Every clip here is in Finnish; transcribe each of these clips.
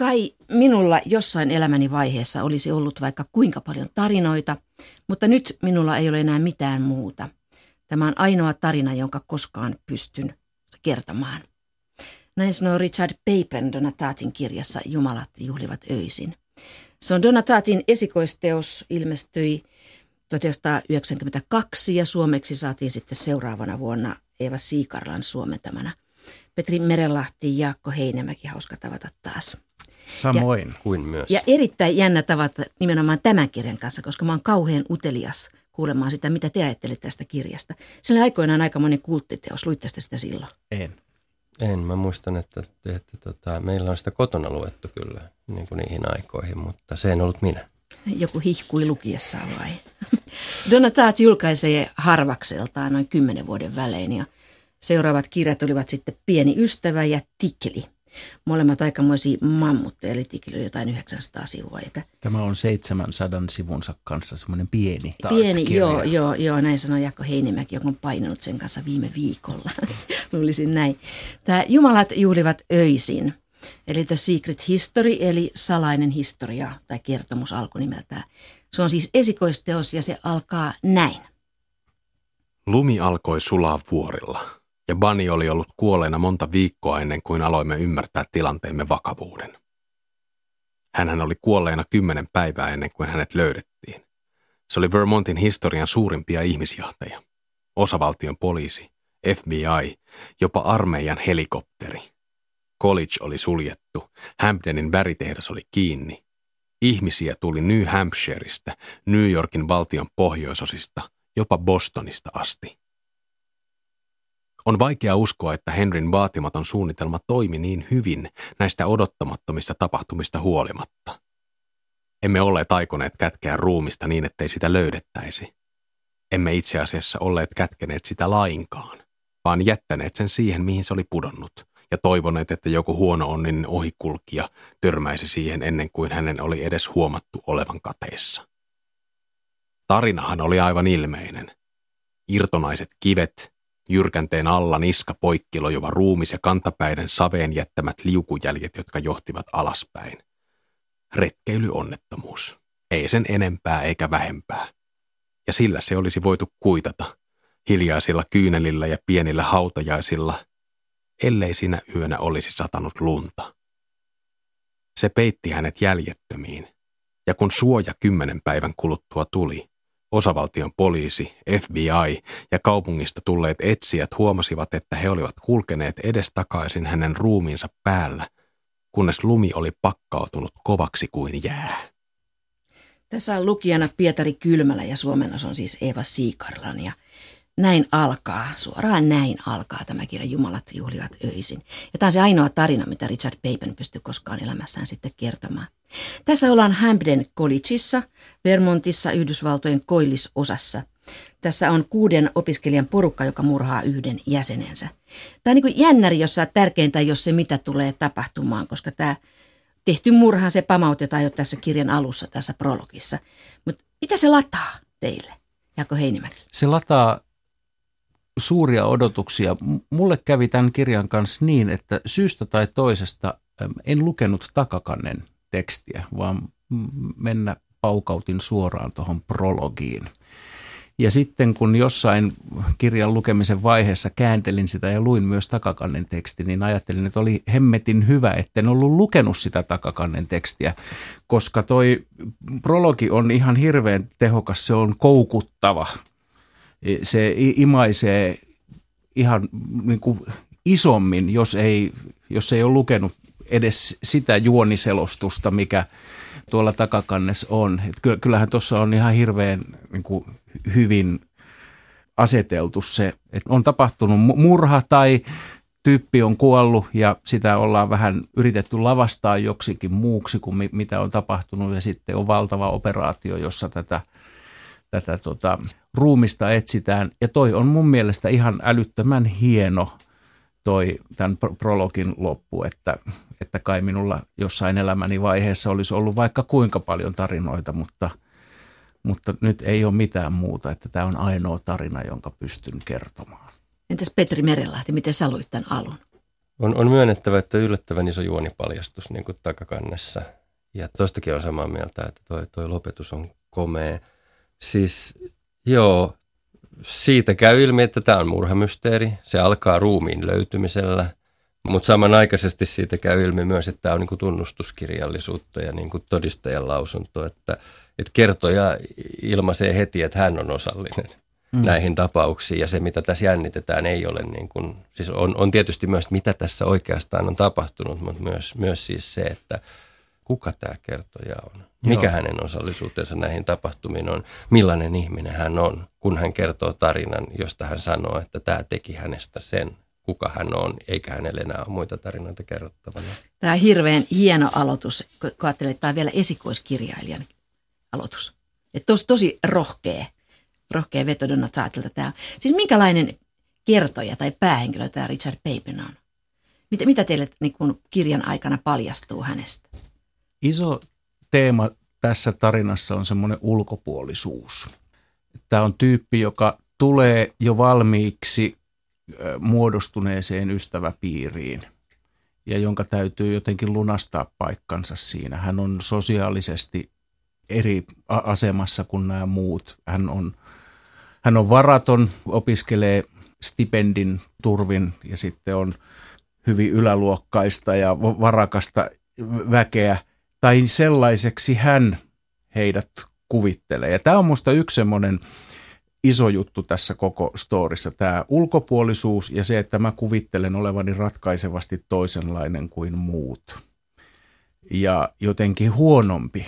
Kai minulla jossain elämäni vaiheessa olisi ollut vaikka kuinka paljon tarinoita, mutta nyt minulla ei ole enää mitään muuta. Tämä on ainoa tarina, jonka koskaan pystyn kertomaan. Näin sanoo Richard Papen Donatatin kirjassa Jumalat juhlivat öisin. Se on Donatatin esikoisteos, ilmestyi 1992 ja suomeksi saatiin sitten seuraavana vuonna Eeva Siikarlan suomentamana. Petri Merenlahti ja Jaakko Heinemäki, hauska tavata taas. Samoin ja, kuin myös. Ja erittäin jännä tavata nimenomaan tämän kirjan kanssa, koska mä oon kauhean utelias kuulemaan sitä, mitä te ajattelette tästä kirjasta. Se oli aikoinaan aika monen kulttiteos. Luitte sitä silloin? En. En. Mä muistan, että, että tota, meillä on sitä kotona luettu kyllä niin kuin niihin aikoihin, mutta se en ollut minä. Joku hihkui lukiessaan vai? Donatat julkaisee harvakseltaan noin kymmenen vuoden välein ja seuraavat kirjat olivat sitten Pieni ystävä ja Tikli. Molemmat aikamoisia mammutteja, eli Tikli oli jotain 900 sivua. Eikä... Tämä on 700 sivunsa kanssa semmoinen pieni Pieni, joo, joo, joo, näin sanoi Jakko Heinimäki, joka on painanut sen kanssa viime viikolla. Luulisin näin. Tämä Jumalat juhlivat öisin. Eli The Secret History, eli salainen historia tai kertomus alkunimeltään. Se on siis esikoisteos ja se alkaa näin. Lumi alkoi sulaa vuorilla ja Bani oli ollut kuolleena monta viikkoa ennen kuin aloimme ymmärtää tilanteemme vakavuuden. Hänhän oli kuolleena kymmenen päivää ennen kuin hänet löydettiin. Se oli Vermontin historian suurimpia ihmisjahteja. Osavaltion poliisi, FBI, jopa armeijan helikopteri – College oli suljettu, Hampdenin väritehdas oli kiinni. Ihmisiä tuli New Hampshireista, New Yorkin valtion pohjoisosista, jopa Bostonista asti. On vaikea uskoa, että Henryn vaatimaton suunnitelma toimi niin hyvin näistä odottamattomista tapahtumista huolimatta. Emme olleet aikoneet kätkeä ruumista niin, ettei sitä löydettäisi. Emme itse asiassa olleet kätkeneet sitä lainkaan, vaan jättäneet sen siihen, mihin se oli pudonnut – ja toivoneet, että joku huono onninen ohikulkija törmäisi siihen ennen kuin hänen oli edes huomattu olevan kateessa. Tarinahan oli aivan ilmeinen. Irtonaiset kivet, jyrkänteen alla niska poikkilojova ruumis ja kantapäiden saveen jättämät liukujäljet, jotka johtivat alaspäin. Retkeilyonnettomuus. Ei sen enempää eikä vähempää. Ja sillä se olisi voitu kuitata, hiljaisilla kyynelillä ja pienillä hautajaisilla, ellei sinä yönä olisi satanut lunta. Se peitti hänet jäljettömiin, ja kun suoja kymmenen päivän kuluttua tuli, osavaltion poliisi, FBI ja kaupungista tulleet etsijät huomasivat, että he olivat kulkeneet edestakaisin hänen ruumiinsa päällä, kunnes lumi oli pakkautunut kovaksi kuin jää. Tässä on lukijana Pietari Kylmälä ja suomennos on siis Eva Siikarlan ja näin alkaa, suoraan näin alkaa tämä kirja Jumalat juhlivat öisin. Ja tämä on se ainoa tarina, mitä Richard Papen pystyy koskaan elämässään sitten kertomaan. Tässä ollaan Hampden Collegeissa, Vermontissa, Yhdysvaltojen koillisosassa. Tässä on kuuden opiskelijan porukka, joka murhaa yhden jäsenensä. Tämä on niin jännäri, jossa tärkeintä ei ole se, mitä tulee tapahtumaan, koska tämä tehty murha, se pamautetaan jo tässä kirjan alussa, tässä prologissa. Mutta mitä se lataa teille, Jako Heinimäki? Se lataa suuria odotuksia. Mulle kävi tämän kirjan kanssa niin, että syystä tai toisesta en lukenut takakannen tekstiä, vaan mennä paukautin suoraan tuohon prologiin. Ja sitten kun jossain kirjan lukemisen vaiheessa kääntelin sitä ja luin myös takakannen teksti, niin ajattelin, että oli hemmetin hyvä, etten ollut lukenut sitä takakannen tekstiä, koska toi prologi on ihan hirveän tehokas, se on koukuttava – se imaisee ihan niin kuin isommin, jos ei, jos ei ole lukenut edes sitä juoniselostusta, mikä tuolla takakannessa on. Et kyllähän tuossa on ihan hirveän niin kuin hyvin aseteltu se, että on tapahtunut murha tai tyyppi on kuollut ja sitä ollaan vähän yritetty lavastaa joksikin muuksi kuin mitä on tapahtunut ja sitten on valtava operaatio, jossa tätä – tätä tota, ruumista etsitään. Ja toi on mun mielestä ihan älyttömän hieno toi tämän prologin loppu, että, että kai minulla jossain elämäni vaiheessa olisi ollut vaikka kuinka paljon tarinoita, mutta, mutta nyt ei ole mitään muuta, että tämä on ainoa tarina, jonka pystyn kertomaan. Entäs Petri Merelahti, miten sä luit tämän alun? On, on myönnettävä, että yllättävän iso juonipaljastus niin kuin takakannessa. Ja tostakin on samaa mieltä, että toi, toi lopetus on komea. Siis joo, siitä käy ilmi, että tämä on murhamysteeri. Se alkaa ruumiin löytymisellä, mutta samanaikaisesti siitä käy ilmi myös, että tämä on niin tunnustuskirjallisuutta ja niin todistajan lausunto, että, että kertoja ilmaisee heti, että hän on osallinen mm. näihin tapauksiin ja se, mitä tässä jännitetään, ei ole niin kuin, siis on, on tietysti myös, mitä tässä oikeastaan on tapahtunut, mutta myös, myös siis se, että kuka tämä kertoja on, mikä Joo. hänen osallisuutensa näihin tapahtumiin on, millainen ihminen hän on, kun hän kertoo tarinan, josta hän sanoo, että tämä teki hänestä sen, kuka hän on, eikä hänelle enää ole muita tarinoita kerrottavana. Tämä on hirveän hieno aloitus, kun ajattelee, että tämä on vielä esikoiskirjailijan aloitus. Että tosi, tosi rohkea, rohkea veto Donataatilta tämä. Siis minkälainen kertoja tai päähenkilö tämä Richard Papen on? Mitä, mitä teille niin kun kirjan aikana paljastuu hänestä? Iso teema tässä tarinassa on semmoinen ulkopuolisuus. Tämä on tyyppi, joka tulee jo valmiiksi muodostuneeseen ystäväpiiriin ja jonka täytyy jotenkin lunastaa paikkansa siinä. Hän on sosiaalisesti eri asemassa kuin nämä muut. Hän on, hän on varaton, opiskelee stipendin turvin ja sitten on hyvin yläluokkaista ja varakasta väkeä – tai sellaiseksi hän heidät kuvittelee. Ja tämä on minusta yksi semmoinen iso juttu tässä koko storissa, tämä ulkopuolisuus ja se, että mä kuvittelen olevani ratkaisevasti toisenlainen kuin muut. Ja jotenkin huonompi.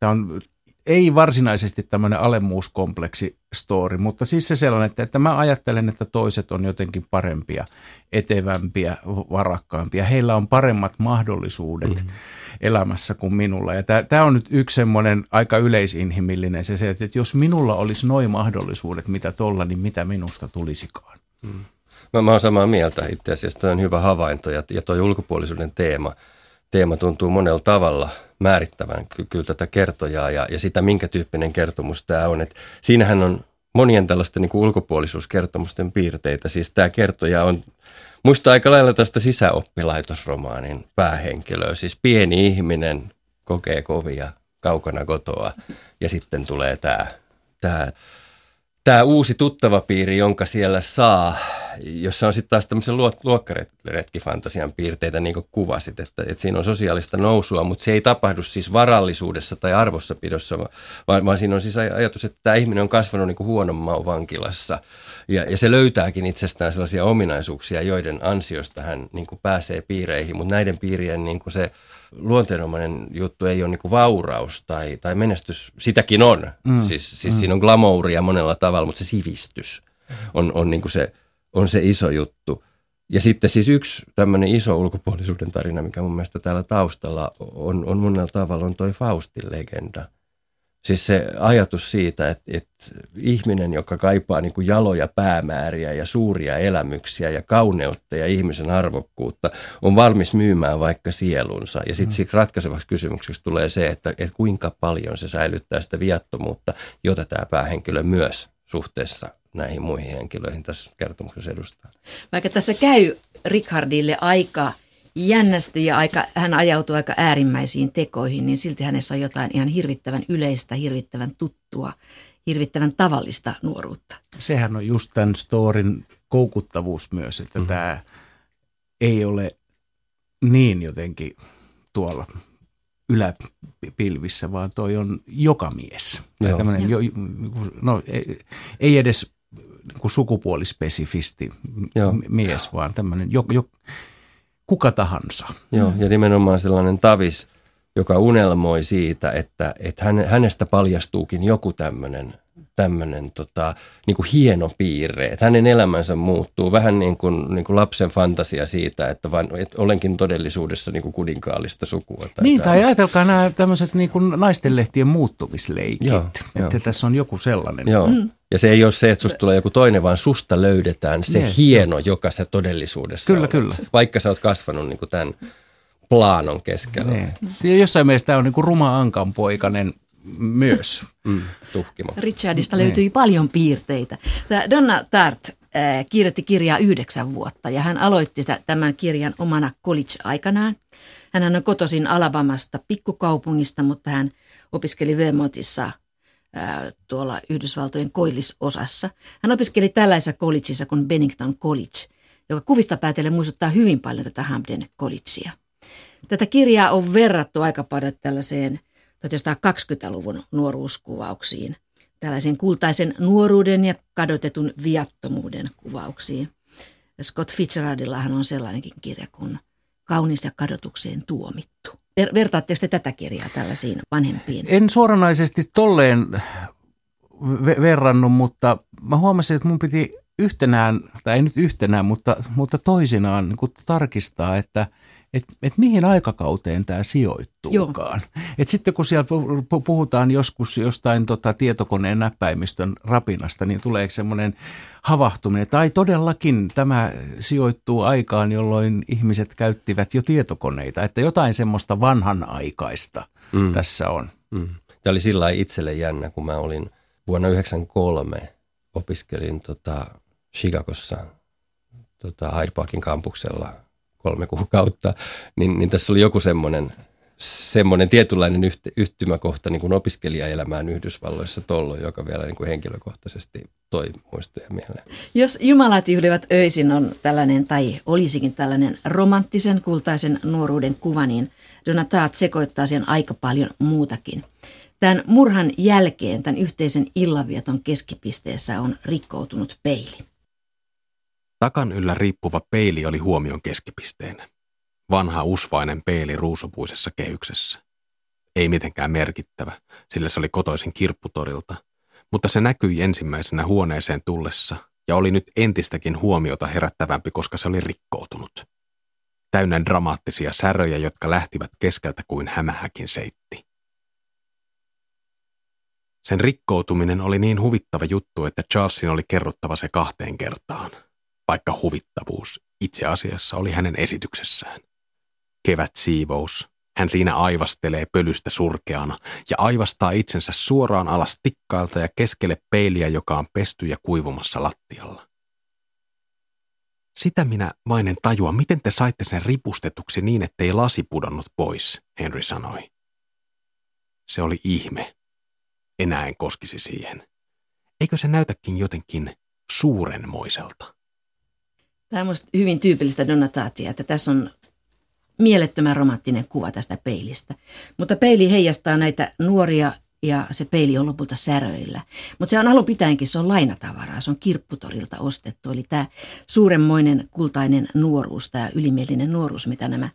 Tämä on ei varsinaisesti tämmöinen alemmuuskompleksi story, mutta siis se sellainen, että, että mä ajattelen, että toiset on jotenkin parempia, etevämpiä, varakkaampia. Heillä on paremmat mahdollisuudet mm-hmm. elämässä kuin minulla. Ja tämä on nyt yksi semmoinen aika yleisinhimillinen se, se, että jos minulla olisi noin mahdollisuudet, mitä tolla, niin mitä minusta tulisikaan. Mm. Mä, mä oon samaa mieltä itse asiassa, toi on hyvä havainto ja, ja toi ulkopuolisuuden teema, teema tuntuu monella tavalla – määrittävän ky- kyllä tätä kertojaa ja, ja sitä, minkä tyyppinen kertomus tämä on. Et siinähän on monien tällaisten niin kuin ulkopuolisuuskertomusten piirteitä. Siis tämä kertoja on, muista aika lailla tästä sisäoppilaitosromaanin päähenkilöä. Siis pieni ihminen kokee kovia kaukana kotoa ja sitten tulee tämä, tämä tämä uusi tuttava piiri, jonka siellä saa, jossa on sitten taas tämmöisen luokkaretkifantasian piirteitä, niin kuin kuvasit, että, että siinä on sosiaalista nousua, mutta se ei tapahdu siis varallisuudessa tai arvossapidossa, vaan, vaan siinä on siis ajatus, että tämä ihminen on kasvanut niin maun vankilassa. Ja, ja se löytääkin itsestään sellaisia ominaisuuksia, joiden ansiosta hän niin kuin pääsee piireihin, mutta näiden piirien niin kuin se luonteenomainen juttu ei ole niin vauraus tai, tai menestys, sitäkin on. Mm. Siis, siis mm. siinä on glamouria monella tavalla, mutta se sivistys on, on, niin se, on se iso juttu. Ja sitten siis yksi tämmöinen iso ulkopuolisuuden tarina, mikä mun mielestä täällä taustalla on, on monella tavalla, on toi Faustin legenda – Siis se ajatus siitä, että, että ihminen, joka kaipaa niin kuin jaloja päämääriä ja suuria elämyksiä ja kauneutta ja ihmisen arvokkuutta, on valmis myymään vaikka sielunsa. Ja sitten mm. ratkaisevaksi kysymykseksi tulee se, että, että kuinka paljon se säilyttää sitä viattomuutta, jota tämä päähenkilö myös suhteessa näihin muihin henkilöihin tässä kertomuksessa edustaa. Vaikka tässä käy Richardille aika jännästi ja aika, hän ajautuu aika äärimmäisiin tekoihin, niin silti hänessä on jotain ihan hirvittävän yleistä, hirvittävän tuttua, hirvittävän tavallista nuoruutta. Sehän on just tämän storin koukuttavuus myös, että mm-hmm. tämä ei ole niin jotenkin tuolla yläpilvissä, vaan toi on joka mies. Joo. jo, no, ei, ei edes niin kuin sukupuolispesifisti Joo. mies, vaan tämmöinen jo, jo, kuka tahansa. Joo, ja nimenomaan sellainen tavis, joka unelmoi siitä, että, että hänestä paljastuukin joku tämmöinen tämmöinen tota, niin kuin hieno piirre, että hänen elämänsä muuttuu vähän niin kuin, niin kuin lapsen fantasia siitä, että, vain, että olenkin todellisuudessa niin kuin kuninkaallista sukua. Tai niin, tai ajatelkaa nämä tämmöiset niin kuin naistenlehtien muuttumisleikit, joo, että jo. tässä on joku sellainen. Joo. Mm. Ja se ei ole se, että susta tulee joku toinen, vaan susta löydetään se ne, hieno, joka se todellisuudessa Kyllä, olet. kyllä. Vaikka sä oot kasvanut niin kuin tämän plaanon keskellä. Ne. Ja jossain mielessä tämä on niin kuin ruma ankanpoikainen myös. Mm, tuhkimo. Richardista löytyi niin. paljon piirteitä. Tämä Donna Tart äh, kirjoitti kirjaa yhdeksän vuotta ja hän aloitti tämän kirjan omana college-aikanaan. Hän on kotoisin Alabamasta pikkukaupungista, mutta hän opiskeli Vermontissa äh, tuolla Yhdysvaltojen koillisosassa. Hän opiskeli tällaisessa collegeissa kuin Bennington College, joka kuvista päätellen muistuttaa hyvin paljon tätä Hamden Collegea. Tätä kirjaa on verrattu aika paljon tällaiseen 1920-luvun nuoruuskuvauksiin, tällaisen kultaisen nuoruuden ja kadotetun viattomuuden kuvauksiin. Scott Fitzgeraldillahan on sellainenkin kirja kuin Kaunis ja kadotukseen tuomittu. Ver- vertaatteko te tätä kirjaa tällaisiin vanhempiin? En suoranaisesti tolleen ve- verrannut, mutta mä huomasin, että mun piti yhtenään, tai ei nyt yhtenään, mutta, mutta toisinaan niin tarkistaa, että – että et mihin aikakauteen tämä sijoittuukaan. Et sitten kun siellä puhutaan joskus jostain tota tietokoneen näppäimistön rapinasta, niin tulee semmoinen havahtuminen, tai todellakin tämä sijoittuu aikaan, jolloin ihmiset käyttivät jo tietokoneita, että jotain semmoista vanhanaikaista mm. tässä on. Mm. Tämä oli sillä itselle jännä, kun mä olin vuonna 1993 opiskelin tota Chicagossa tota Hyde Parkin kampuksella – kolme kuukautta, niin, niin tässä oli joku semmoinen, semmoinen tietynlainen yht, yhtymäkohta niin kuin opiskelijaelämään Yhdysvalloissa tollo, joka vielä niin kuin henkilökohtaisesti toi muistoja mieleen. Jos Jumalat juhlivat öisin on tällainen, tai olisikin tällainen romanttisen kultaisen nuoruuden kuva, niin Donatat sekoittaa sen aika paljon muutakin. Tämän murhan jälkeen, tämän yhteisen illanvieton keskipisteessä on rikkoutunut peili. Takan yllä riippuva peili oli huomion keskipisteen. Vanha usvainen peili ruusupuisessa kehyksessä. Ei mitenkään merkittävä, sillä se oli kotoisin kirpputorilta, mutta se näkyi ensimmäisenä huoneeseen tullessa ja oli nyt entistäkin huomiota herättävämpi, koska se oli rikkoutunut. Täynnä dramaattisia säröjä, jotka lähtivät keskeltä kuin hämähäkin seitti. Sen rikkoutuminen oli niin huvittava juttu, että Charlesin oli kerrottava se kahteen kertaan – vaikka huvittavuus itse asiassa oli hänen esityksessään. Kevät siivous, hän siinä aivastelee pölystä surkeana ja aivastaa itsensä suoraan alas tikkailta ja keskelle peiliä, joka on pesty ja kuivumassa lattialla. Sitä minä vain en tajua, miten te saitte sen ripustetuksi niin, ettei lasi pudonnut pois, Henry sanoi. Se oli ihme. Enää en koskisi siihen. Eikö se näytäkin jotenkin suurenmoiselta? Tämä on hyvin tyypillistä Donataatia, että tässä on mielettömän romanttinen kuva tästä peilistä. Mutta peili heijastaa näitä nuoria ja se peili on lopulta säröillä. Mutta se on alun pitäenkin, se on lainatavaraa, se on kirpputorilta ostettu. Eli tämä suuremmoinen kultainen nuoruus, tämä ylimielinen nuoruus, mitä nämä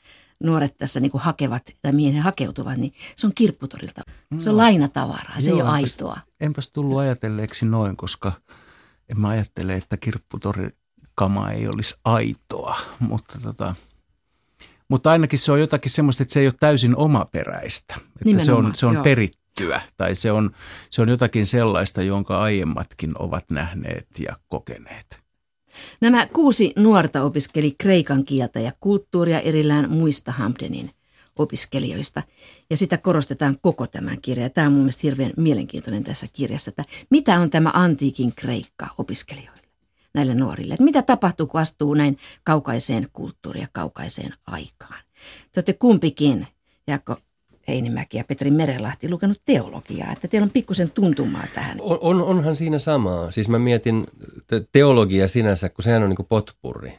nuoret tässä niin hakevat tai mihin he hakeutuvat, niin se on kirpputorilta. Se on no. lainatavaraa, se Joo, ei ole enpäs, aitoa. Enpäs tullut ajatelleeksi noin, koska en mä ajattele, että kirpputori kama ei olisi aitoa, mutta, tota, mutta ainakin se on jotakin semmoista, että se ei ole täysin omaperäistä. Että se on, se on perittyä tai se on, se on jotakin sellaista, jonka aiemmatkin ovat nähneet ja kokeneet. Nämä kuusi nuorta opiskeli kreikan kieltä ja kulttuuria erillään muista Hamdenin opiskelijoista. Ja sitä korostetaan koko tämän kirjan. Tämä on mun mielestä hirveän mielenkiintoinen tässä kirjassa, että mitä on tämä antiikin kreikka opiskelijoille näille nuorille. Että mitä tapahtuu, kun astuu näin kaukaiseen kulttuuriin ja kaukaiseen aikaan. Te olette kumpikin, Jaakko Heinimäki ja Petri Merelahti, lukenut teologiaa, että teillä on pikkusen tuntumaa tähän. On, on, onhan siinä samaa. Siis mä mietin teologia sinänsä, kun sehän on niin kuin potpurri.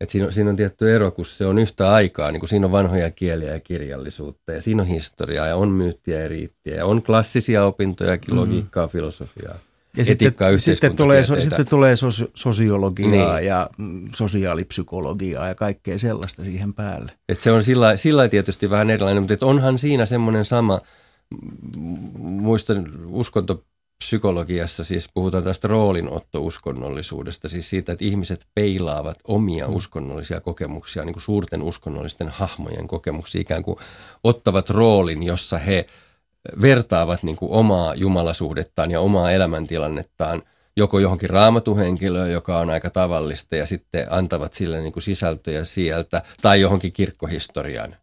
Et siinä, on, siinä on tietty ero, kun se on yhtä aikaa, niin kun siinä on vanhoja kieliä ja kirjallisuutta ja siinä on historiaa ja on myyttiä ja riittiä ja on klassisia opintoja, logiikkaa, mm. filosofiaa. Ja sitten, sitten tulee, sitten tulee sosiologiaa niin. ja sosiaalipsykologiaa ja kaikkea sellaista siihen päälle. Et se on sillä, sillä tietysti vähän erilainen, mutta onhan siinä semmoinen sama, muistan uskontopsykologiassa siis puhutaan tästä roolinotto-uskonnollisuudesta, siis siitä, että ihmiset peilaavat omia mm. uskonnollisia kokemuksia, niin kuin suurten uskonnollisten hahmojen kokemuksia, ikään kuin ottavat roolin, jossa he – vertaavat niin kuin omaa jumalasuhdettaan ja omaa elämäntilannettaan joko johonkin raamatuhenkilöön, joka on aika tavallista, ja sitten antavat sille niin kuin sisältöjä sieltä, tai johonkin kirkkohistoriaan.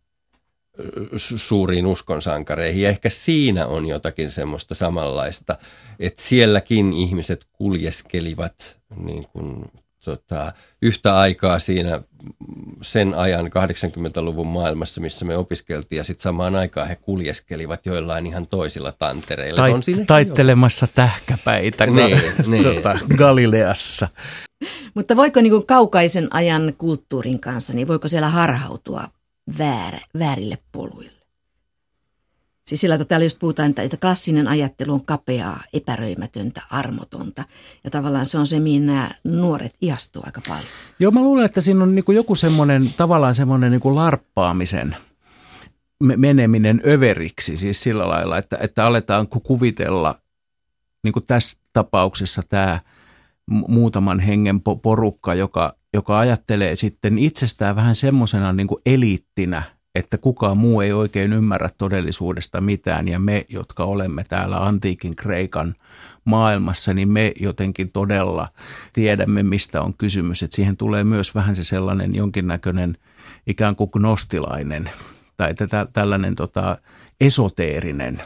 suuriin uskonsankareihin. Ja ehkä siinä on jotakin semmoista samanlaista, että sielläkin ihmiset kuljeskelivat niin kuin, tota, yhtä aikaa siinä sen ajan 80-luvun maailmassa, missä me opiskeltiin, ja sitten samaan aikaan he kuljeskelivat joillain ihan toisilla tantereilla. Tait, on taittelemassa jo. tähkäpäitä niin, niin. Tota, Galileassa. Mutta voiko niin kuin kaukaisen ajan kulttuurin kanssa, niin voiko siellä harhautua väärä, väärille poluille? Siis sillä että täällä just puhutaan, että, että klassinen ajattelu on kapeaa, epäröimätöntä, armotonta. Ja tavallaan se on se, mihin nämä nuoret iastuu aika paljon. Joo, mä luulen, että siinä on niin joku semmoinen, tavallaan semmoinen niin larppaamisen meneminen överiksi. Siis sillä lailla, että, että aletaan kuvitella, niin kuin tässä tapauksessa tämä muutaman hengen porukka, joka, joka ajattelee sitten itsestään vähän semmoisena niin eliittinä – että kukaan muu ei oikein ymmärrä todellisuudesta mitään ja me, jotka olemme täällä antiikin Kreikan maailmassa, niin me jotenkin todella tiedämme, mistä on kysymys. Että siihen tulee myös vähän se sellainen jonkinnäköinen ikään kuin gnostilainen tai tätä, tällainen tota, esoteerinen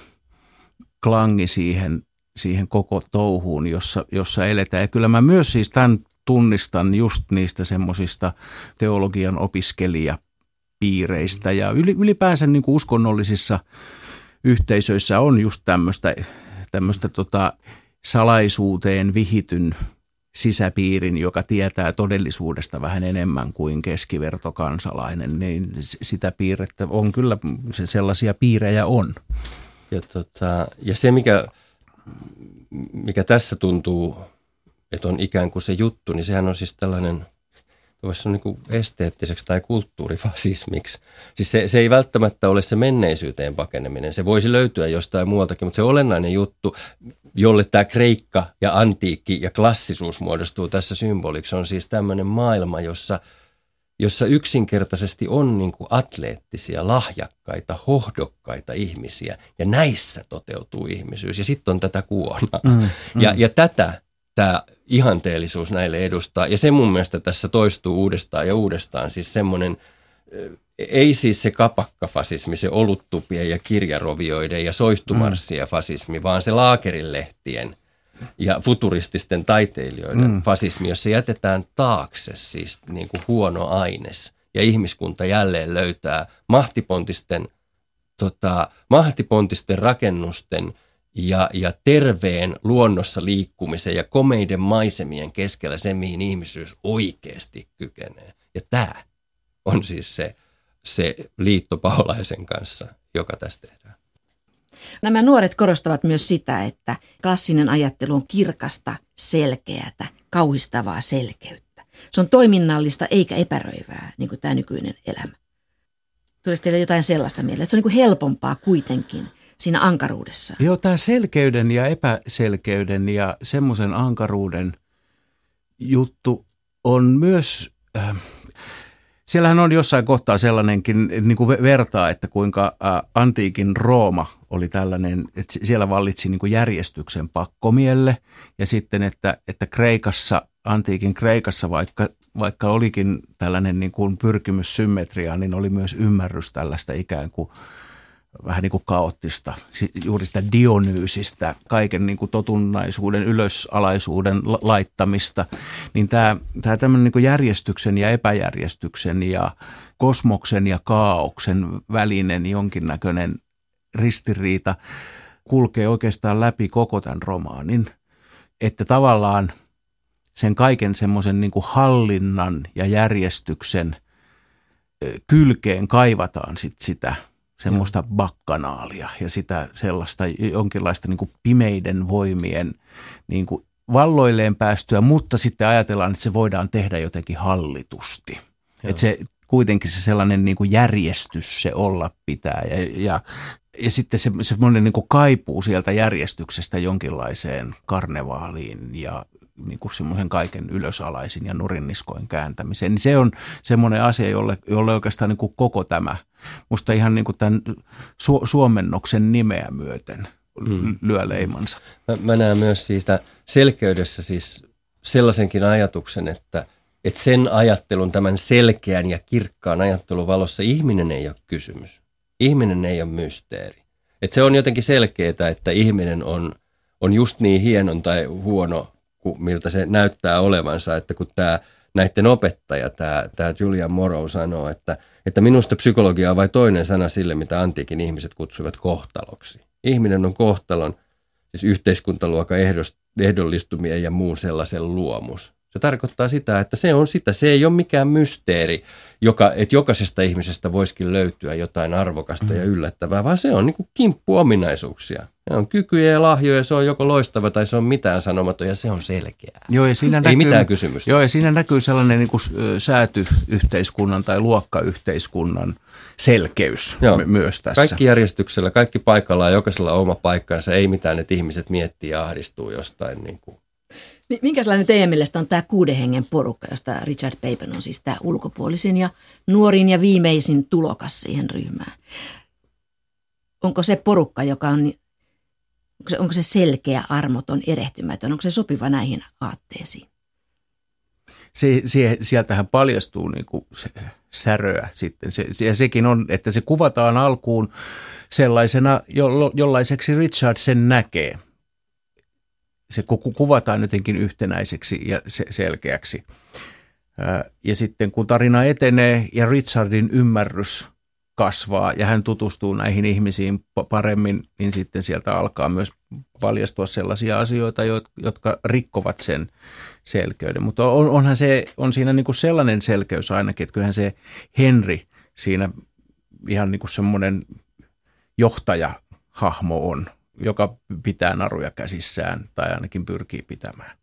klangi siihen, siihen koko touhuun, jossa, jossa eletään. Ja kyllä mä myös siis tämän tunnistan just niistä semmoisista teologian opiskelija piireistä ja ylipäänsä niin kuin uskonnollisissa yhteisöissä on just tämmöistä, tämmöistä tota salaisuuteen vihityn sisäpiirin, joka tietää todellisuudesta vähän enemmän kuin keskivertokansalainen, niin sitä piirrettä on kyllä, sellaisia piirejä on. Ja, tota, ja se, mikä, mikä tässä tuntuu, että on ikään kuin se juttu, niin sehän on siis tällainen – voisi sanoa niin esteettiseksi tai kulttuurifasismiksi. Siis se, se ei välttämättä ole se menneisyyteen pakeneminen. Se voisi löytyä jostain muualtakin, mutta se olennainen juttu, jolle tämä kreikka ja antiikki ja klassisuus muodostuu tässä symboliksi, on siis tämmöinen maailma, jossa, jossa yksinkertaisesti on niin kuin atleettisia, lahjakkaita, hohdokkaita ihmisiä. Ja näissä toteutuu ihmisyys. Ja sitten on tätä kuona. Mm, mm. Ja, ja tätä tämä ihanteellisuus näille edustaa. Ja se mun mielestä tässä toistuu uudestaan ja uudestaan. Siis semmoinen, ei siis se kapakkafasismi, se oluttupien ja kirjarovioiden ja soihtumarssien mm. fasismi, vaan se laakerilehtien ja futurististen taiteilijoiden mm. fasismi, jossa jätetään taakse siis niin kuin huono aines ja ihmiskunta jälleen löytää mahtipontisten, tota, mahtipontisten rakennusten – ja, ja terveen luonnossa liikkumisen ja komeiden maisemien keskellä se, mihin ihmisyys oikeasti kykenee. Ja tämä on siis se, se liitto paholaisen kanssa, joka tästä tehdään. Nämä nuoret korostavat myös sitä, että klassinen ajattelu on kirkasta, selkeätä, kauhistavaa selkeyttä. Se on toiminnallista eikä epäröivää, niin kuin tämä nykyinen elämä. Tulisi teille jotain sellaista mieleen, että se on niin kuin helpompaa kuitenkin siinä ankaruudessa. Joo, tämä selkeyden ja epäselkeyden ja semmoisen ankaruuden juttu on myös, äh, siellähän on jossain kohtaa sellainenkin niin kuin vertaa, että kuinka äh, antiikin Rooma oli tällainen, että siellä vallitsi niin kuin järjestyksen pakkomielle ja sitten, että, että Kreikassa, antiikin Kreikassa vaikka vaikka olikin tällainen niin kuin pyrkimys symmetriaan, niin oli myös ymmärrys tällaista ikään kuin vähän niin kuin kaoottista, juuri sitä Dionyysistä, kaiken niin kuin totunnaisuuden, ylösalaisuuden laittamista, niin tämä, tämä tämmöinen niin kuin järjestyksen ja epäjärjestyksen ja kosmoksen ja kaauksen välinen jonkinnäköinen ristiriita kulkee oikeastaan läpi koko tämän romaanin, että tavallaan sen kaiken semmoisen niin hallinnan ja järjestyksen kylkeen kaivataan sit sitä – semmoista Joo. bakkanaalia ja sitä sellaista jonkinlaista niin kuin pimeiden voimien niin kuin valloilleen päästyä, mutta sitten ajatellaan, että se voidaan tehdä jotenkin hallitusti. Että se kuitenkin se sellainen niin kuin järjestys se olla pitää ja, ja, ja sitten se semmoinen niin kuin kaipuu sieltä järjestyksestä jonkinlaiseen karnevaaliin ja niin kuin semmoisen kaiken ylösalaisin ja nurinniskoin kääntämiseen. Niin se on semmoinen asia, jolle, jolle oikeastaan niin kuin koko tämä, musta ihan niin kuin tämän su- suomennoksen nimeä myöten mm. lyö leimansa. Mä, mä näen myös siitä selkeydessä siis sellaisenkin ajatuksen, että, että sen ajattelun, tämän selkeän ja kirkkaan ajattelun valossa ihminen ei ole kysymys. Ihminen ei ole mysteeri. Et se on jotenkin selkeää, että ihminen on, on just niin hienon tai huono, miltä se näyttää olevansa, että kun tämä näiden opettaja, tämä, tämä Julian Morrow sanoo, että, että minusta psykologia on vain toinen sana sille, mitä antiikin ihmiset kutsuivat kohtaloksi. Ihminen on kohtalon, siis yhteiskuntaluokan ehdollistumien ja muun sellaisen luomus. Se tarkoittaa sitä, että se on sitä. Se ei ole mikään mysteeri, joka, että jokaisesta ihmisestä voisikin löytyä jotain arvokasta ja mm. yllättävää, vaan se on niin kuin kimppuominaisuuksia. Se on kykyjä ja lahjoja, se on joko loistava tai se on mitään sanomaton ja se on selkeää. Joo, ja siinä Ei näkyy, mitään kysymystä. Joo, ja siinä näkyy sellainen niin kuin säätyyhteiskunnan tai luokkayhteiskunnan selkeys joo. myös tässä. Kaikki järjestyksellä, kaikki paikallaan, jokaisella oma paikkansa, ei mitään, että ihmiset miettii ja ahdistuu jostain niin kuin Minkälainen teidän mielestä on tämä kuuden hengen porukka, josta Richard Papen on siis tämä ulkopuolisin ja nuorin ja viimeisin tulokas siihen ryhmään? Onko se porukka, joka on, onko se, onko se selkeä, armoton, erehtymätön, onko se sopiva näihin aatteisiin? Se, se, sieltähän paljastuu niin kuin se, säröä sitten. Se, ja sekin on, että se kuvataan alkuun sellaisena, jo, jollaiseksi Richard sen näkee – se kuvataan jotenkin yhtenäiseksi ja selkeäksi. Ja sitten kun tarina etenee ja Richardin ymmärrys kasvaa ja hän tutustuu näihin ihmisiin paremmin, niin sitten sieltä alkaa myös paljastua sellaisia asioita, jotka rikkovat sen selkeyden. Mutta on, onhan se, on siinä niin kuin sellainen selkeys ainakin, että kyllähän se Henry siinä ihan niin kuin semmoinen johtajahahmo on – joka pitää naruja käsissään tai ainakin pyrkii pitämään.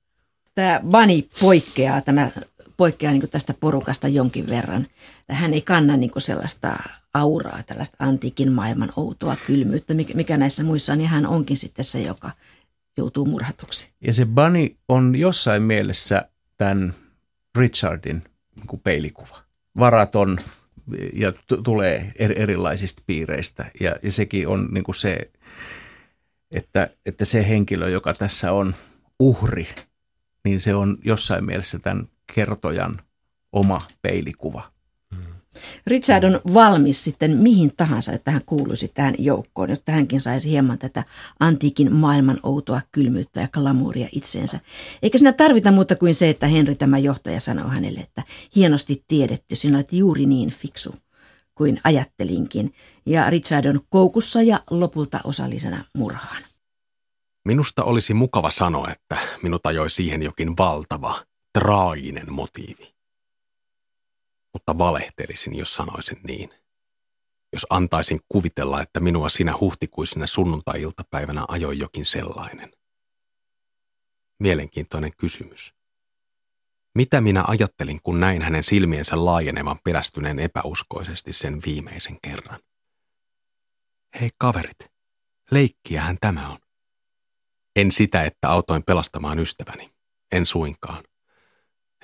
Tämä Bani poikkeaa, tämä poikkeaa niin tästä porukasta jonkin verran. Hän ei kanna niin sellaista auraa, tällaista antiikin maailman outoa kylmyyttä, mikä näissä muissa on, ja hän onkin sitten se, joka joutuu murhatuksi. Ja se Bunny on jossain mielessä tämän Richardin niin peilikuva. Varaton ja t- tulee erilaisista piireistä, ja, ja sekin on niin se että, että se henkilö, joka tässä on uhri, niin se on jossain mielessä tämän kertojan oma peilikuva. Richard on valmis sitten mihin tahansa, että hän kuuluisi tähän joukkoon, jotta hänkin saisi hieman tätä antiikin maailman outoa kylmyyttä ja glamuuria itseensä. Eikä siinä tarvita muuta kuin se, että Henri tämä johtaja sanoo hänelle, että hienosti tiedetty, sinä olet juuri niin fiksu kuin ajattelinkin. Ja Richard on koukussa ja lopulta osallisena murhaan. Minusta olisi mukava sanoa, että minut ajoi siihen jokin valtava, traaginen motiivi. Mutta valehtelisin, jos sanoisin niin. Jos antaisin kuvitella, että minua sinä huhtikuisena sunnuntai-iltapäivänä ajoi jokin sellainen. Mielenkiintoinen kysymys. Mitä minä ajattelin, kun näin hänen silmiensä laajenevan pelästyneen epäuskoisesti sen viimeisen kerran? Hei kaverit, leikkiähän tämä on. En sitä, että autoin pelastamaan ystäväni. En suinkaan.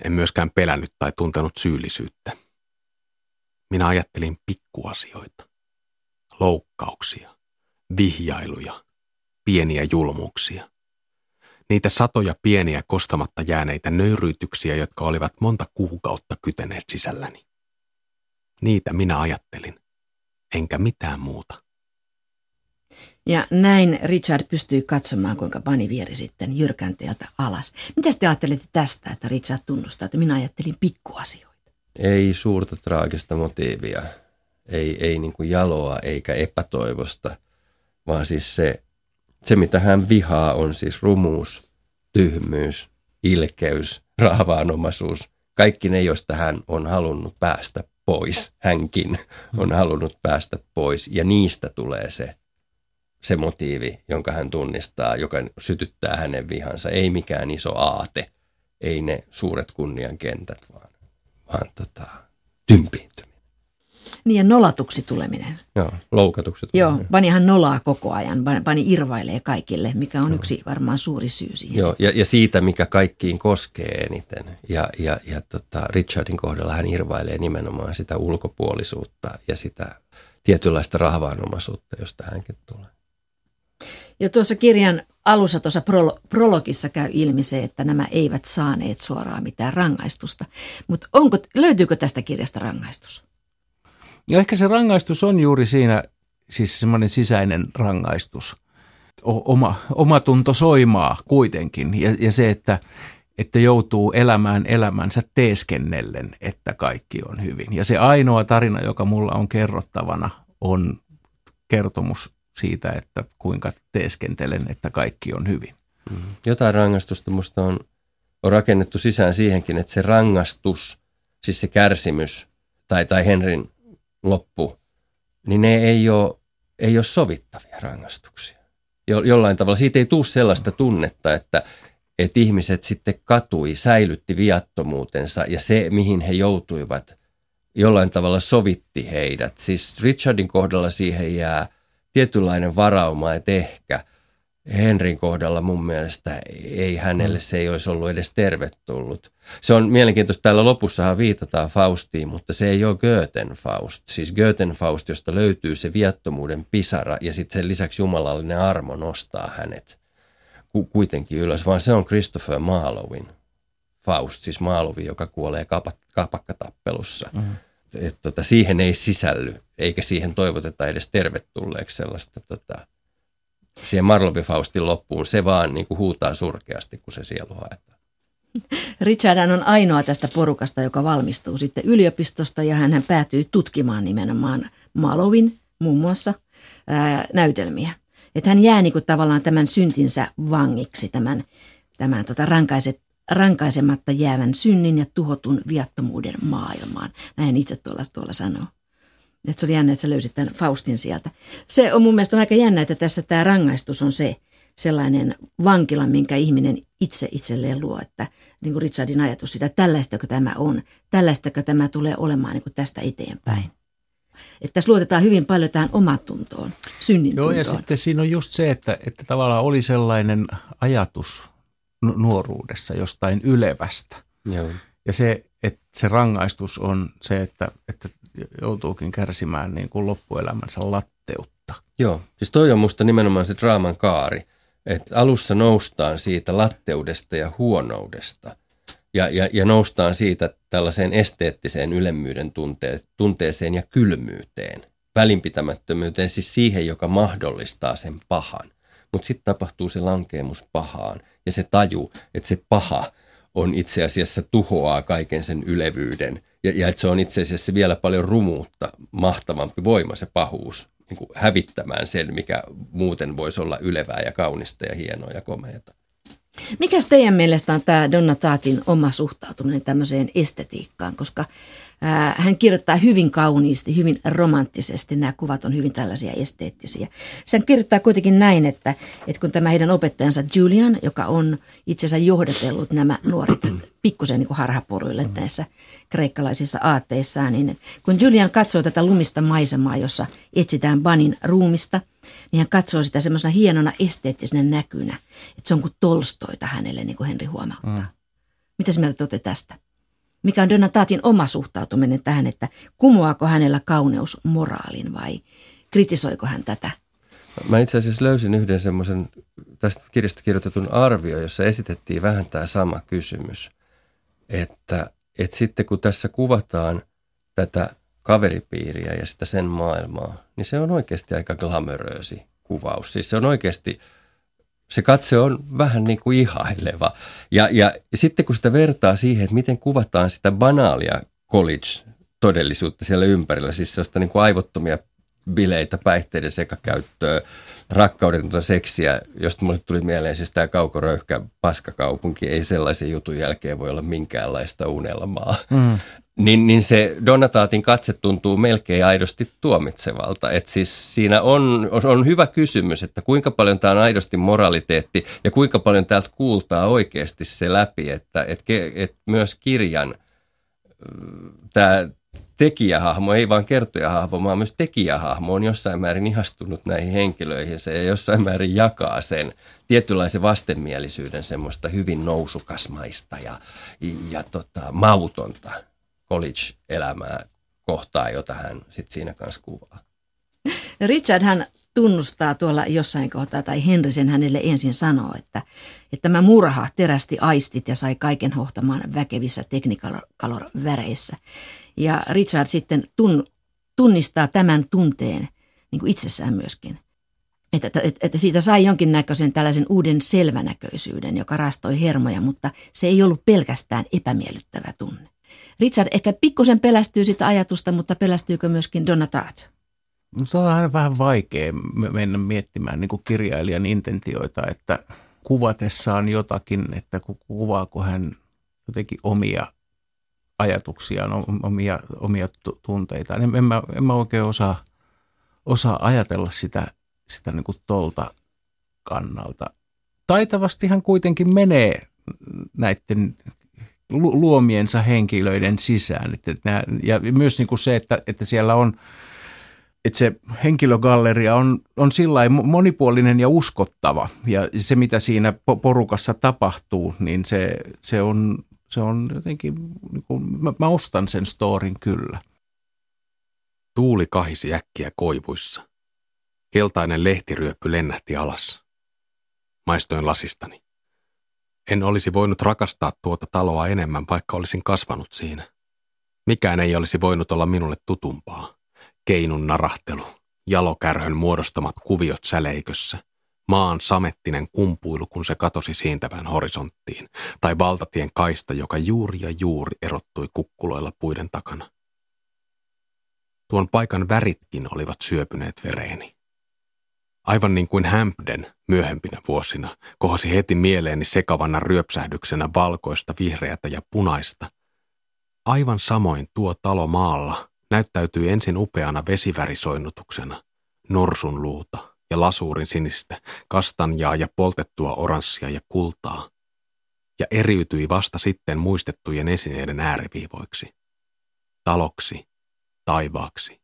En myöskään pelännyt tai tuntenut syyllisyyttä. Minä ajattelin pikkuasioita. Loukkauksia, vihjailuja, pieniä julmuuksia. Niitä satoja pieniä kostamatta jääneitä nöyryytyksiä, jotka olivat monta kuukautta kyteneet sisälläni. Niitä minä ajattelin, enkä mitään muuta. Ja näin Richard pystyi katsomaan, kuinka Bunny vieri sitten jyrkänteeltä alas. Mitä te ajattelette tästä, että Richard tunnustaa, että minä ajattelin pikkuasioita? Ei suurta traagista motiivia, ei, ei niin kuin jaloa eikä epätoivosta, vaan siis se, se, mitä hän vihaa, on siis rumuus, tyhmyys, ilkeys, raavaanomaisuus. Kaikki ne, joista hän on halunnut päästä pois, hänkin on halunnut päästä pois, ja niistä tulee se se motiivi, jonka hän tunnistaa, joka sytyttää hänen vihansa. Ei mikään iso aate, ei ne suuret kunnian kentät, vaan, vaan tota, tympiintyminen. Niin ja nolatuksi tuleminen. Joo, loukatuksi tuleminen. Joo, Panihan nolaa koko ajan. Pani irvailee kaikille, mikä on Joo. yksi varmaan suuri syy siihen. Joo, ja, ja siitä, mikä kaikkiin koskee eniten. Ja, ja, ja tota, Richardin kohdalla hän irvailee nimenomaan sitä ulkopuolisuutta ja sitä tietynlaista rahvaanomaisuutta, josta hänkin tulee. Ja tuossa kirjan alussa tuossa prolo- prologissa käy ilmi se, että nämä eivät saaneet suoraan mitään rangaistusta. Mutta onko, löytyykö tästä kirjasta rangaistus? Ja ehkä se rangaistus on juuri siinä siis semmoinen sisäinen rangaistus. O, oma, oma tunto soimaa kuitenkin ja, ja se, että, että joutuu elämään elämänsä teeskennellen, että kaikki on hyvin. Ja se ainoa tarina, joka mulla on kerrottavana, on kertomus siitä, että kuinka teeskentelen, että kaikki on hyvin. Mm-hmm. Jotain rangaistusta musta on, on rakennettu sisään siihenkin, että se rangaistus, siis se kärsimys tai, tai Henrin loppu, niin ne ei ole, ei ole sovittavia rangaistuksia. Jo, jollain tavalla siitä ei tule sellaista tunnetta, että, että ihmiset sitten katui, säilytti viattomuutensa ja se, mihin he joutuivat, jollain tavalla sovitti heidät. Siis Richardin kohdalla siihen jää tietynlainen varauma, että ehkä Henrin kohdalla mun mielestä ei hänelle mm. se ei olisi ollut edes tervetullut. Se on mielenkiintoista, täällä lopussahan viitataan Faustiin, mutta se ei ole Goethen Faust. Siis Goethen Faust, josta löytyy se viattomuuden pisara ja sitten sen lisäksi jumalallinen armo nostaa hänet kuitenkin ylös, vaan se on Christopher Marlowin Faust, siis Marlowi, joka kuolee kapakkatappelussa. Mm-hmm. Et, tota, siihen ei sisälly, eikä siihen toivoteta edes tervetulleeksi sellaista tota, siihen Marlowe Faustin loppuun. Se vaan niin kuin huutaa surkeasti, kun se sielu haetaan. Richard on ainoa tästä porukasta, joka valmistuu sitten yliopistosta ja hän päätyy tutkimaan nimenomaan Malovin muun muassa ää, näytelmiä. Että hän jää niin kuin tavallaan tämän syntinsä vangiksi, tämän, tämän tota rankaiset, rankaisematta jäävän synnin ja tuhotun viattomuuden maailmaan. Näin itse tuolla, tuolla sanoo. Että se oli jännä, että sä löysit tämän Faustin sieltä. Se on mun mielestä on aika jännä, että tässä tämä rangaistus on se sellainen vankila, minkä ihminen itse itselleen luo. Että niin kuin Richardin ajatus sitä, että tällaistako tämä on, tällaistako tämä tulee olemaan niin kuin tästä eteenpäin. Että tässä luotetaan hyvin paljon tähän omatuntoon, synnin Joo, ja sitten siinä on just se, että, että tavallaan oli sellainen ajatus nuoruudessa jostain ylevästä. Joo. Ja se, että se rangaistus on se, että, että joutuukin kärsimään niin kuin loppuelämänsä latteutta. Joo, siis toi on musta nimenomaan se draaman kaari, että alussa noustaan siitä latteudesta ja huonoudesta ja, ja, ja noustaan siitä tällaiseen esteettiseen ylemmyyden tunte- tunteeseen ja kylmyyteen, välinpitämättömyyteen, siis siihen, joka mahdollistaa sen pahan. Mutta sitten tapahtuu se lankeemus pahaan. Ja se taju, että se paha on itse asiassa tuhoaa kaiken sen ylevyyden. Ja, ja että se on itse asiassa vielä paljon rumuutta mahtavampi voima se pahuus niin kuin hävittämään sen, mikä muuten voisi olla ylevää ja kaunista ja hienoa ja komeata. Mikäs teidän mielestä on tämä Donna Taatin oma suhtautuminen tämmöiseen estetiikkaan, koska hän kirjoittaa hyvin kauniisti, hyvin romanttisesti. Nämä kuvat on hyvin tällaisia esteettisiä. Hän kirjoittaa kuitenkin näin, että, että kun tämä heidän opettajansa Julian, joka on itse asiassa johdatellut nämä nuoret pikkusen niin harhaporuille näissä kreikkalaisissa aatteissaan, niin kun Julian katsoo tätä lumista maisemaa, jossa etsitään Banin ruumista, niin hän katsoo sitä semmoisena hienona esteettisenä näkynä, että se on kuin tolstoita hänelle, niin kuin Henri huomauttaa. Mm. Mitä mieltä olette tästä? Mikä on Donatatin oma suhtautuminen tähän, että kumoaako hänellä kauneus moraalin vai kritisoiko hän tätä? Mä itse asiassa löysin yhden semmoisen tästä kirjasta kirjoitetun arvio, jossa esitettiin vähän tämä sama kysymys. Että, että sitten kun tässä kuvataan tätä kaveripiiriä ja sitä sen maailmaa, niin se on oikeasti aika glamoröösi kuvaus. Siis se on oikeasti se katse on vähän niin kuin ihaileva. Ja, ja sitten kun sitä vertaa siihen, että miten kuvataan sitä banaalia college-todellisuutta siellä ympärillä, siis sellaista niin kuin aivottomia bileitä, päihteiden sekakäyttöä, rakkaudetonta seksiä, josta mulle tuli mieleen siis tämä kaukoröyhkä paskakaupunki, ei sellaisen jutun jälkeen voi olla minkäänlaista unelmaa. Mm niin, niin se Donataatin katse tuntuu melkein aidosti tuomitsevalta. Et siis siinä on, on hyvä kysymys, että kuinka paljon tämä on aidosti moraliteetti ja kuinka paljon täältä kuultaa oikeasti se läpi, että et, et myös kirjan tämä tekijähahmo, ei vaan kertojahahmo, vaan myös tekijähahmo on jossain määrin ihastunut näihin henkilöihin ja jossain määrin jakaa sen tietynlaisen vastenmielisyyden semmoista hyvin nousukasmaista ja, ja tota, mautonta college-elämää kohtaa, jota hän sit siinä kanssa kuvaa. Richard hän tunnustaa tuolla jossain kohtaa, tai Henrisen hänelle ensin sanoo, että, että tämä murha terästi aistit ja sai kaiken hohtamaan väkevissä teknikalor väreissä. Ja Richard sitten tun, tunnistaa tämän tunteen niin kuin itsessään myöskin. Että, että, että siitä sai jonkinnäköisen tällaisen uuden selvänäköisyyden, joka rastoi hermoja, mutta se ei ollut pelkästään epämiellyttävä tunne. Richard ehkä pikkusen pelästyy sitä ajatusta, mutta pelästyykö myöskin Donna Tartt? No, se on aina vähän vaikea mennä miettimään niin kuin kirjailijan intentioita, että kuvatessaan jotakin, että kuvaako hän jotenkin omia ajatuksiaan, omia, omia tunteitaan. En, en, mä, en mä oikein osaa, osaa ajatella sitä, sitä niin kuin tolta kannalta. Taitavasti hän kuitenkin menee näiden luomiensa henkilöiden sisään. Että nämä, ja myös niin kuin se, että, että siellä on, että se henkilögalleria on, on sillä monipuolinen ja uskottava. Ja se, mitä siinä porukassa tapahtuu, niin se, se, on, se on jotenkin, niin kuin, mä, mä ostan sen storin kyllä. Tuuli kahisi äkkiä koivuissa. Keltainen lehtiryöppy lennähti alas. Maistoin lasistani. En olisi voinut rakastaa tuota taloa enemmän, vaikka olisin kasvanut siinä. Mikään ei olisi voinut olla minulle tutumpaa. Keinun narahtelu, jalokärhön muodostamat kuviot säleikössä, maan samettinen kumpuilu, kun se katosi siintävään horisonttiin, tai valtatien kaista, joka juuri ja juuri erottui kukkuloilla puiden takana. Tuon paikan väritkin olivat syöpyneet vereeni. Aivan niin kuin Hampden myöhempinä vuosina kohosi heti mieleeni sekavana ryöpsähdyksenä valkoista, vihreätä ja punaista. Aivan samoin tuo talo maalla näyttäytyi ensin upeana vesivärisoinnutuksena, norsun luuta ja lasuurin sinistä, kastanjaa ja poltettua oranssia ja kultaa, ja eriytyi vasta sitten muistettujen esineiden ääriviivoiksi. Taloksi, taivaaksi,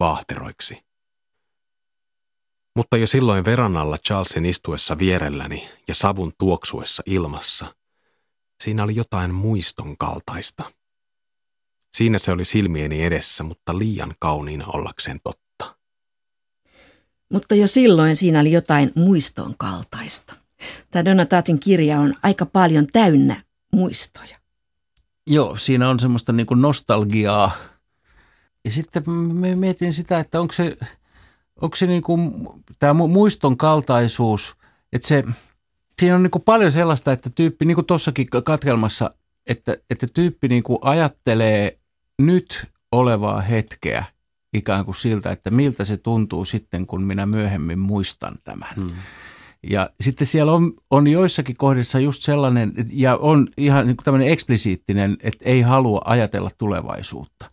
vaahteroiksi. Mutta jo silloin verannalla Charlesin istuessa vierelläni ja savun tuoksuessa ilmassa, siinä oli jotain muiston kaltaista. Siinä se oli silmieni edessä, mutta liian kauniina ollakseen totta. Mutta jo silloin siinä oli jotain muiston kaltaista. Tämä Donatatin kirja on aika paljon täynnä muistoja. Joo, siinä on semmoista niin nostalgiaa. Ja sitten mietin sitä, että onko se onko se niin kuin, tämä muiston kaltaisuus, että se, siinä on niin kuin paljon sellaista, että tyyppi, niin kuin tuossakin katkelmassa, että, että tyyppi niin kuin ajattelee nyt olevaa hetkeä ikään kuin siltä, että miltä se tuntuu sitten, kun minä myöhemmin muistan tämän. Hmm. Ja sitten siellä on, on joissakin kohdissa just sellainen, ja on ihan niin kuin tämmöinen eksplisiittinen, että ei halua ajatella tulevaisuutta.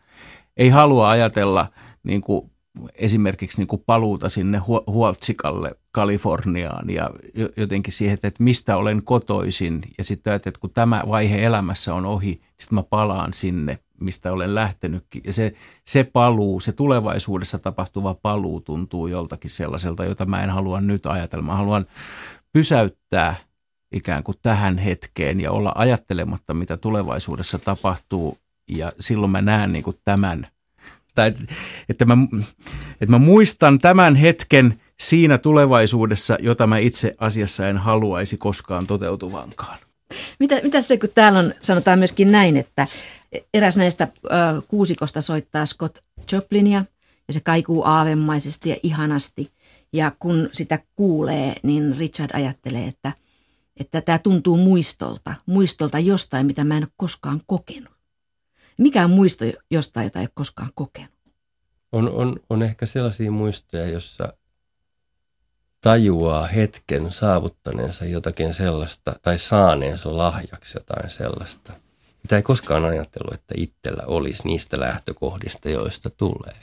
Ei halua ajatella niin kuin esimerkiksi niin kuin paluuta sinne Huoltsikalle Kaliforniaan ja jotenkin siihen, että mistä olen kotoisin ja sitten että kun tämä vaihe elämässä on ohi, sitten mä palaan sinne, mistä olen lähtenytkin. Ja se, se paluu, se tulevaisuudessa tapahtuva paluu tuntuu joltakin sellaiselta, jota mä en halua nyt ajatella. Mä haluan pysäyttää ikään kuin tähän hetkeen ja olla ajattelematta, mitä tulevaisuudessa tapahtuu. Ja silloin mä näen niin kuin tämän – että, että, mä, että mä muistan tämän hetken siinä tulevaisuudessa, jota mä itse asiassa en haluaisi koskaan toteutuvankaan. Mitä, mitä se, kun täällä on, sanotaan myöskin näin, että eräs näistä äh, kuusikosta soittaa Scott Joplinia ja se kaikuu aavemaisesti ja ihanasti. Ja kun sitä kuulee, niin Richard ajattelee, että, että tämä tuntuu muistolta, muistolta jostain, mitä mä en ole koskaan kokenut. Mikä on muisto jostain, jota ei ole koskaan kokenut? On, on, on ehkä sellaisia muistoja, jossa tajuaa hetken saavuttaneensa jotakin sellaista tai saaneensa lahjaksi jotain sellaista, mitä ei koskaan ajatellut, että itsellä olisi niistä lähtökohdista, joista tulee.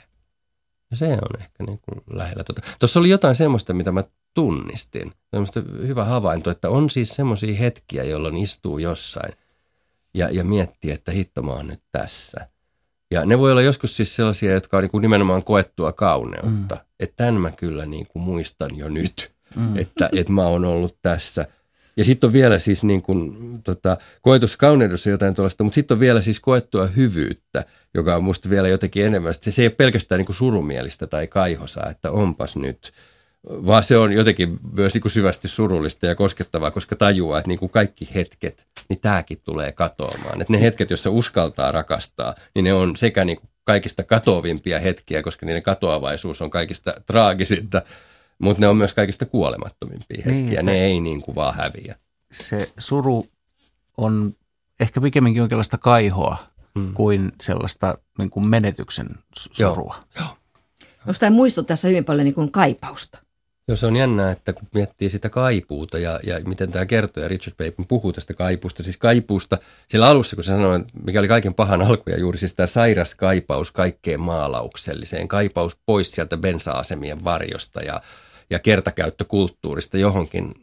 Ja se on ehkä niin kuin lähellä. Tuota. Tuossa oli jotain semmoista, mitä mä tunnistin. Semmoista hyvä havainto, että on siis semmoisia hetkiä, jolloin istuu jossain – ja, ja miettiä, että hitto mä oon nyt tässä. Ja ne voi olla joskus siis sellaisia, jotka on niin kuin nimenomaan koettua kauneutta. Mm. Että tämän mä kyllä niin kuin muistan jo nyt, mm. että, että mä oon ollut tässä. Ja sitten on vielä siis niin kuin, tota, koetus kauneudessa jotain tuollaista, mutta sitten on vielä siis koettua hyvyyttä, joka on musta vielä jotenkin enemmän. Se, se ei ole pelkästään niin kuin surumielistä tai kaihosaa, että onpas nyt – vaan se on jotenkin myös niin kuin syvästi surullista ja koskettavaa, koska tajuaa, että niin kuin kaikki hetket, niin tämäkin tulee katoamaan. Että ne hetket, joissa uskaltaa rakastaa, niin ne on sekä niin kuin kaikista katoavimpia hetkiä, koska niiden katoavaisuus on kaikista traagisinta, mutta ne on myös kaikista kuolemattomimpia Niin, hetkiä. että- ne ei niin kuin vaan häviä. Se suru on ehkä pikemminkin jonkinlaista kaihoa Mm. kuin sellaista niin kuin menetyksen s- Joo. surua. Onko tämä muisto tässä hyvin paljon niin kuin kaipausta? Joo, se on jännää, että kun miettii sitä kaipuuta ja, ja miten tämä kertoo, ja Richard Bacon puhuu tästä kaipuusta, siis kaipuusta siellä alussa, kun se sanoi, mikä oli kaiken pahan alku, ja juuri siis tämä sairas kaipaus kaikkeen maalaukselliseen, kaipaus pois sieltä bensa-asemien varjosta ja, ja kertakäyttökulttuurista johonkin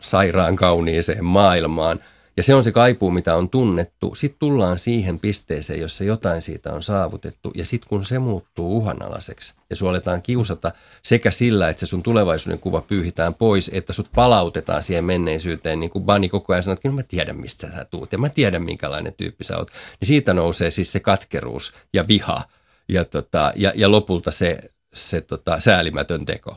sairaan kauniiseen maailmaan. Ja se on se kaipuu, mitä on tunnettu. Sitten tullaan siihen pisteeseen, jossa jotain siitä on saavutettu. Ja sitten kun se muuttuu uhanalaiseksi ja sua aletaan kiusata sekä sillä, että se sun tulevaisuuden kuva pyyhitään pois, että sut palautetaan siihen menneisyyteen, niin kuin Bani koko ajan sanoo, että mä tiedän, mistä sä tuut ja mä tiedän, minkälainen tyyppi sä oot. Niin siitä nousee siis se katkeruus ja viha ja, tota, ja, ja lopulta se, se tota, säälimätön teko.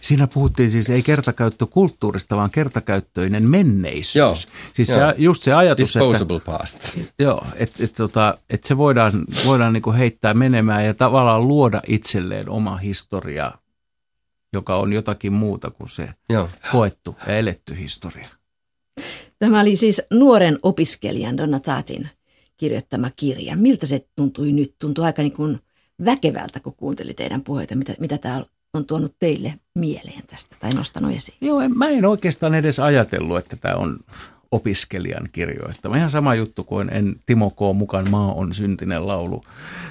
Siinä puhuttiin siis ei kertakäyttökulttuurista, vaan kertakäyttöinen menneisyys. Joo, siis joo. Se, just se ajatus, että, Disposable past. joo, että, että, tota, että se voidaan, voidaan niin kuin heittää menemään ja tavallaan luoda itselleen oma historia, joka on jotakin muuta kuin se Joo. koettu ja eletty historia. Tämä oli siis nuoren opiskelijan Donna Tatin kirjoittama kirja. Miltä se tuntui nyt? Tuntui aika niin kuin väkevältä, kun kuunteli teidän puheita. Mitä, mitä tämä on tuonut teille mieleen tästä tai nostanut esiin? Joo, en, mä en oikeastaan edes ajatellut, että tämä on opiskelijan kirjoittama. Ihan sama juttu kuin en Timo K. mukaan Maa on syntinen laulu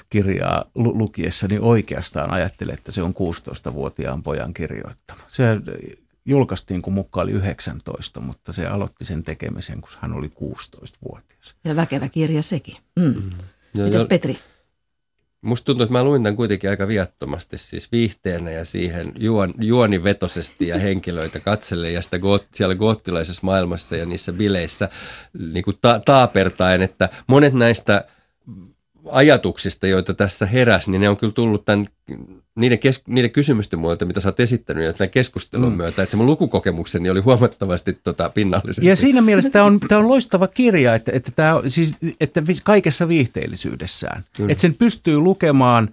kirjaa lu- lukiessa, niin oikeastaan ajattelen, että se on 16-vuotiaan pojan kirjoittama. Se julkaistiin, kun mukaan oli 19, mutta se aloitti sen tekemisen, kun hän oli 16-vuotias. Ja väkevä kirja sekin. Mm. Joo, Mitäs. Petri? Musta tuntuu, että mä luin tämän kuitenkin aika viattomasti, siis viihteenä ja siihen juon, juonivetosesti ja henkilöitä katsellen ja sitä goot, siellä goottilaisessa maailmassa ja niissä bileissä niin kuin ta, taapertaen, että monet näistä ajatuksista, joita tässä heräsi, niin ne on kyllä tullut tämän, niiden, kes, niiden kysymysten myötä, mitä sä oot esittänyt ja tämän keskustelun mm. myötä, että se mun lukukokemukseni oli huomattavasti tota, pinnallisempi. Ja siinä mielessä tämä on, tämä on loistava kirja, että, että, tämä, on- siis, että kaikessa viihteellisyydessään. Kyllä. Että sen pystyy lukemaan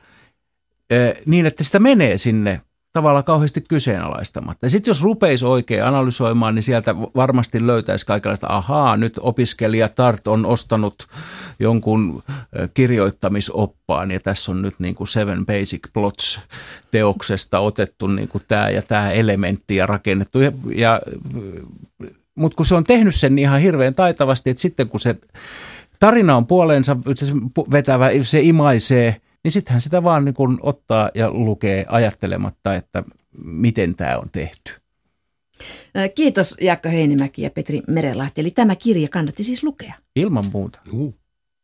eh, niin, että sitä menee sinne tavallaan kauheasti kyseenalaistamatta. Sitten jos rupeisi oikein analysoimaan, niin sieltä varmasti löytäisi kaikenlaista, ahaa, nyt opiskelija Tart on ostanut jonkun kirjoittamisoppaan ja tässä on nyt niin kuin Seven Basic Plots teoksesta otettu niin kuin tämä ja tämä elementti ja rakennettu. Ja, ja, mutta kun se on tehnyt sen ihan hirveän taitavasti, että sitten kun se tarina on puoleensa vetävä, se imaisee, niin sittenhän sitä vaan niin kuin ottaa ja lukee ajattelematta, että miten tämä on tehty. Kiitos Jaakko Heinimäki ja Petri Merelahti. Eli tämä kirja kannatti siis lukea. Ilman muuta. Juu.